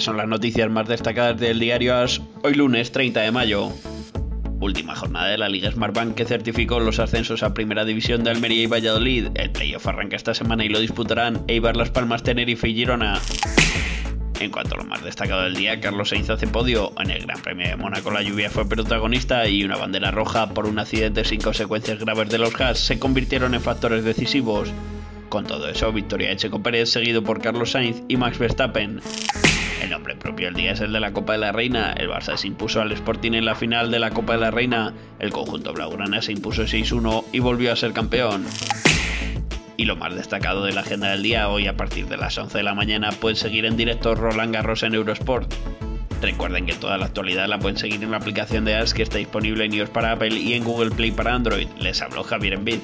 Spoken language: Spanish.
estas son las noticias más destacadas del diario AS hoy lunes 30 de mayo. Última jornada de la Liga Smartbank que certificó los ascensos a Primera División de Almería y Valladolid. El playoff arranca esta semana y lo disputarán Eibar, Las Palmas, Tenerife y Girona. En cuanto a lo más destacado del día, Carlos Sainz hace podio. En el Gran Premio de Mónaco la lluvia fue protagonista y una bandera roja por un accidente sin consecuencias graves de los gas se convirtieron en factores decisivos. Con todo eso, victoria de Checo Pérez seguido por Carlos Sainz y Max Verstappen. El nombre propio del día es el de la Copa de la Reina. El Barça se impuso al Sporting en la final de la Copa de la Reina. El conjunto blaugrana se impuso 6-1 y volvió a ser campeón. Y lo más destacado de la agenda del día, hoy a partir de las 11 de la mañana pueden seguir en directo Roland Garros en Eurosport. Recuerden que toda la actualidad la pueden seguir en la aplicación de AS que está disponible en iOS para Apple y en Google Play para Android. Les habló Javier Envid.